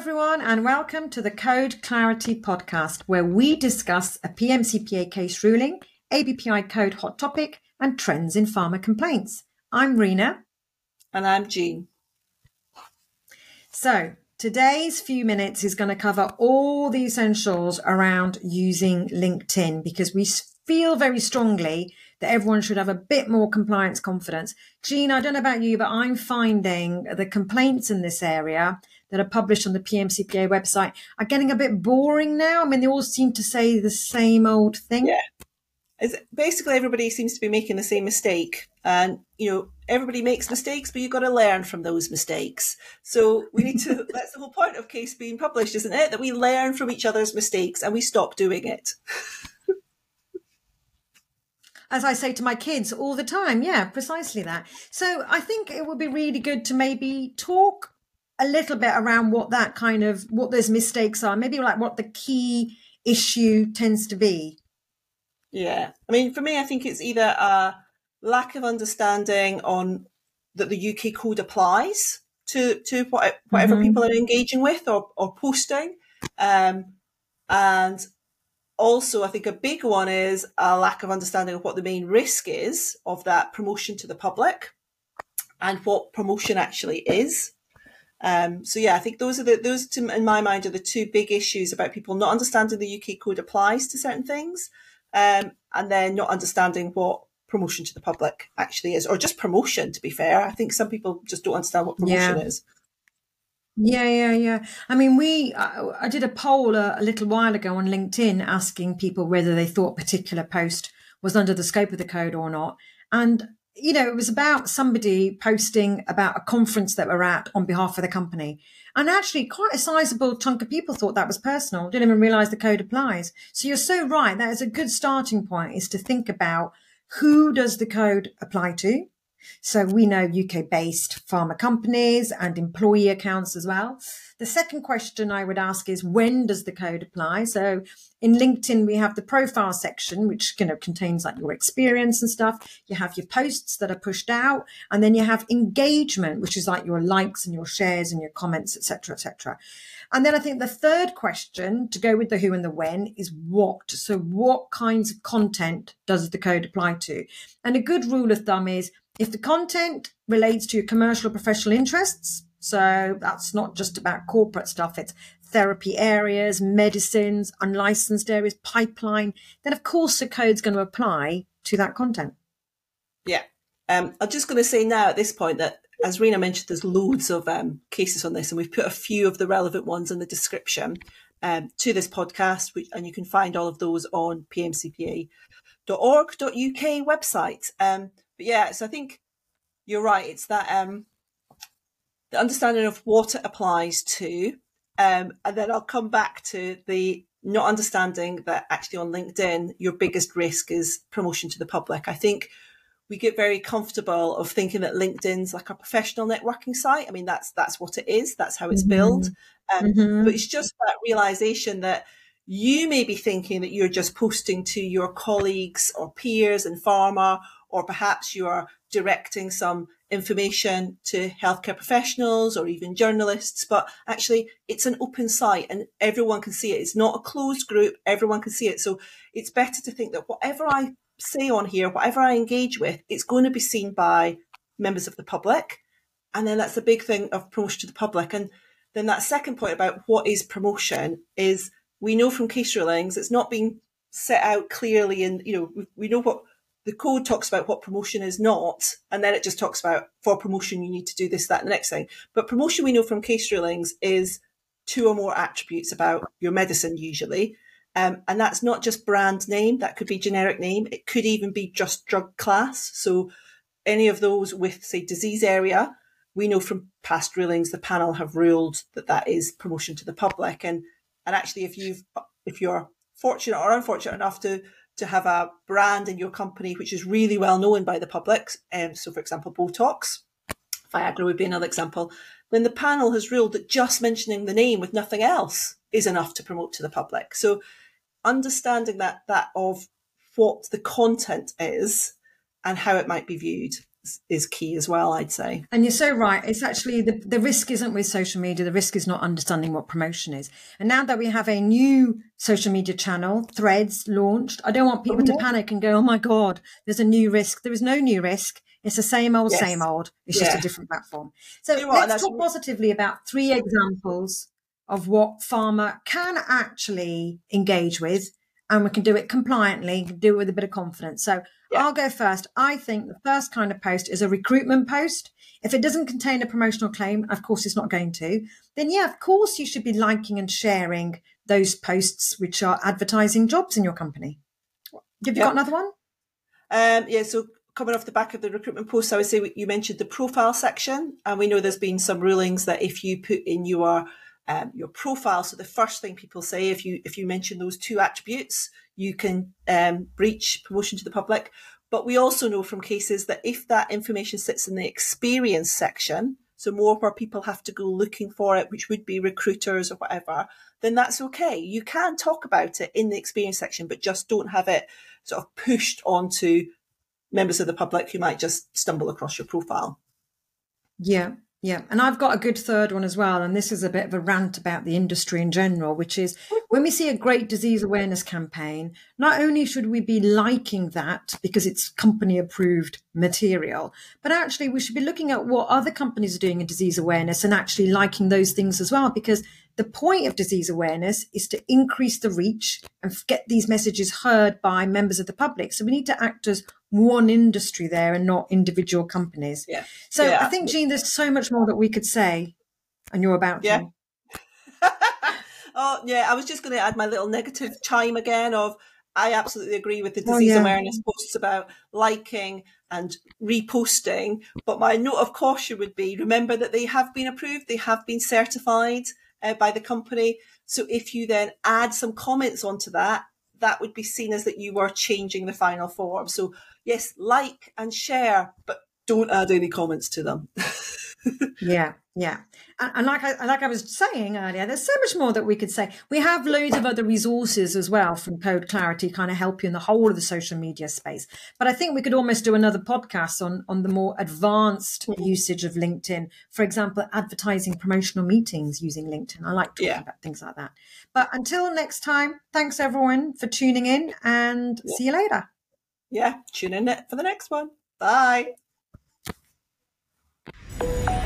everyone, and welcome to the Code Clarity podcast, where we discuss a PMCPA case ruling, ABPI code hot topic, and trends in pharma complaints. I'm Rina. And I'm Jean. So, today's few minutes is going to cover all the essentials around using LinkedIn because we feel very strongly that everyone should have a bit more compliance confidence. Jean, I don't know about you, but I'm finding the complaints in this area that are published on the PMCPA website are getting a bit boring now. I mean, they all seem to say the same old thing. Yeah. It's basically, everybody seems to be making the same mistake. And, you know, everybody makes mistakes, but you've got to learn from those mistakes. So we need to, that's the whole point of case being published, isn't it? That we learn from each other's mistakes and we stop doing it. as I say to my kids all the time. Yeah, precisely that. So I think it would be really good to maybe talk a little bit around what that kind of what those mistakes are maybe like what the key issue tends to be. Yeah. I mean for me i think it's either a lack of understanding on that the uk code applies to to whatever mm-hmm. people are engaging with or, or posting. Um, and also i think a big one is a lack of understanding of what the main risk is of that promotion to the public and what promotion actually is um, so yeah, I think those are the those to, in my mind are the two big issues about people not understanding the UK code applies to certain things, um, and then not understanding what promotion to the public actually is, or just promotion. To be fair, I think some people just don't understand what promotion yeah. is. Yeah, yeah, yeah. I mean, we I, I did a poll a, a little while ago on LinkedIn asking people whether they thought particular post was under the scope of the code or not, and you know, it was about somebody posting about a conference that we're at on behalf of the company. And actually, quite a sizable chunk of people thought that was personal, didn't even realize the code applies. So you're so right. That is a good starting point is to think about who does the code apply to? So we know UK based pharma companies and employee accounts as well. The second question I would ask is when does the code apply? So in LinkedIn, we have the profile section, which you know contains like your experience and stuff. You have your posts that are pushed out, and then you have engagement, which is like your likes and your shares and your comments, etc., etc. And then I think the third question to go with the who and the when is what. So what kinds of content does the code apply to? And a good rule of thumb is if the content relates to your commercial or professional interests, so that's not just about corporate stuff, it's therapy areas, medicines, unlicensed areas, pipeline, then of course the code's going to apply to that content. Yeah. Um, I'm just going to say now at this point that, as Rina mentioned, there's loads of um, cases on this, and we've put a few of the relevant ones in the description um, to this podcast, which, and you can find all of those on pmcpa.org.uk website. But yeah, so I think you're right. It's that um, the understanding of what it applies to. Um, and then I'll come back to the not understanding that actually on LinkedIn, your biggest risk is promotion to the public. I think we get very comfortable of thinking that LinkedIn's like a professional networking site. I mean, that's that's what it is. That's how it's mm-hmm. built. Um, mm-hmm. But it's just that realization that you may be thinking that you're just posting to your colleagues or peers in pharma, or perhaps you are directing some information to healthcare professionals or even journalists, but actually it's an open site and everyone can see it. It's not a closed group, everyone can see it. So it's better to think that whatever I say on here, whatever I engage with, it's going to be seen by members of the public. And then that's the big thing of promotion to the public. And then that second point about what is promotion is we know from case rulings, it's not being set out clearly and, you know, we, we know what the code talks about what promotion is not, and then it just talks about for promotion, you need to do this, that, and the next thing. But promotion, we know from case rulings, is two or more attributes about your medicine usually. Um, and that's not just brand name, that could be generic name. It could even be just drug class. So any of those with, say, disease area, we know from past rulings, the panel have ruled that that is promotion to the public. And, and actually, if you've, if you're fortunate or unfortunate enough to to have a brand in your company which is really well known by the public. Um, so, for example, Botox, Viagra would be another example. Then the panel has ruled that just mentioning the name with nothing else is enough to promote to the public. So, understanding that that of what the content is and how it might be viewed. Is key as well, I'd say. And you're so right. It's actually the, the risk isn't with social media. The risk is not understanding what promotion is. And now that we have a new social media channel, Threads, launched, I don't want people mm-hmm. to panic and go, oh my God, there's a new risk. There is no new risk. It's the same old, yes. same old. It's yeah. just a different platform. So you know let's talk positively about three examples of what pharma can actually engage with and we can do it compliantly, do it with a bit of confidence. So yeah. I'll go first. I think the first kind of post is a recruitment post. If it doesn't contain a promotional claim, of course it's not going to, then yeah, of course you should be liking and sharing those posts which are advertising jobs in your company. Have you yeah. got another one? Um, yeah, so coming off the back of the recruitment post, I would say you mentioned the profile section, and we know there's been some rulings that if you put in your um, your profile, so the first thing people say if you if you mention those two attributes, you can um, breach promotion to the public. But we also know from cases that if that information sits in the experience section, so more where people have to go looking for it, which would be recruiters or whatever, then that's okay. You can talk about it in the experience section, but just don't have it sort of pushed onto members of the public who might just stumble across your profile. Yeah, yeah, and I've got a good third one as well. And this is a bit of a rant about the industry in general, which is when we see a great disease awareness campaign, not only should we be liking that because it's company approved material, but actually we should be looking at what other companies are doing in disease awareness and actually liking those things as well. Because the point of disease awareness is to increase the reach and get these messages heard by members of the public. So we need to act as one industry there and not individual companies. Yeah. So yeah. I think, Jean, there's so much more that we could say, and you're about yeah. oh, yeah. I was just going to add my little negative chime again of I absolutely agree with the oh, disease oh, yeah. awareness posts about liking and reposting. But my note of caution would be remember that they have been approved, they have been certified uh, by the company. So if you then add some comments onto that, that would be seen as that you were changing the final form. So yes, like and share, but don't add any comments to them. yeah, yeah, and, and, like I like I was saying earlier, there's so much more that we could say. We have loads of other resources as well from Code Clarity, kind of help you in the whole of the social media space. But I think we could almost do another podcast on on the more advanced usage of LinkedIn. For example, advertising promotional meetings using LinkedIn. I like talking yeah. about things like that. But until next time, thanks everyone for tuning in, and yeah. see you later. Yeah, tune in for the next one. Bye. Thank you.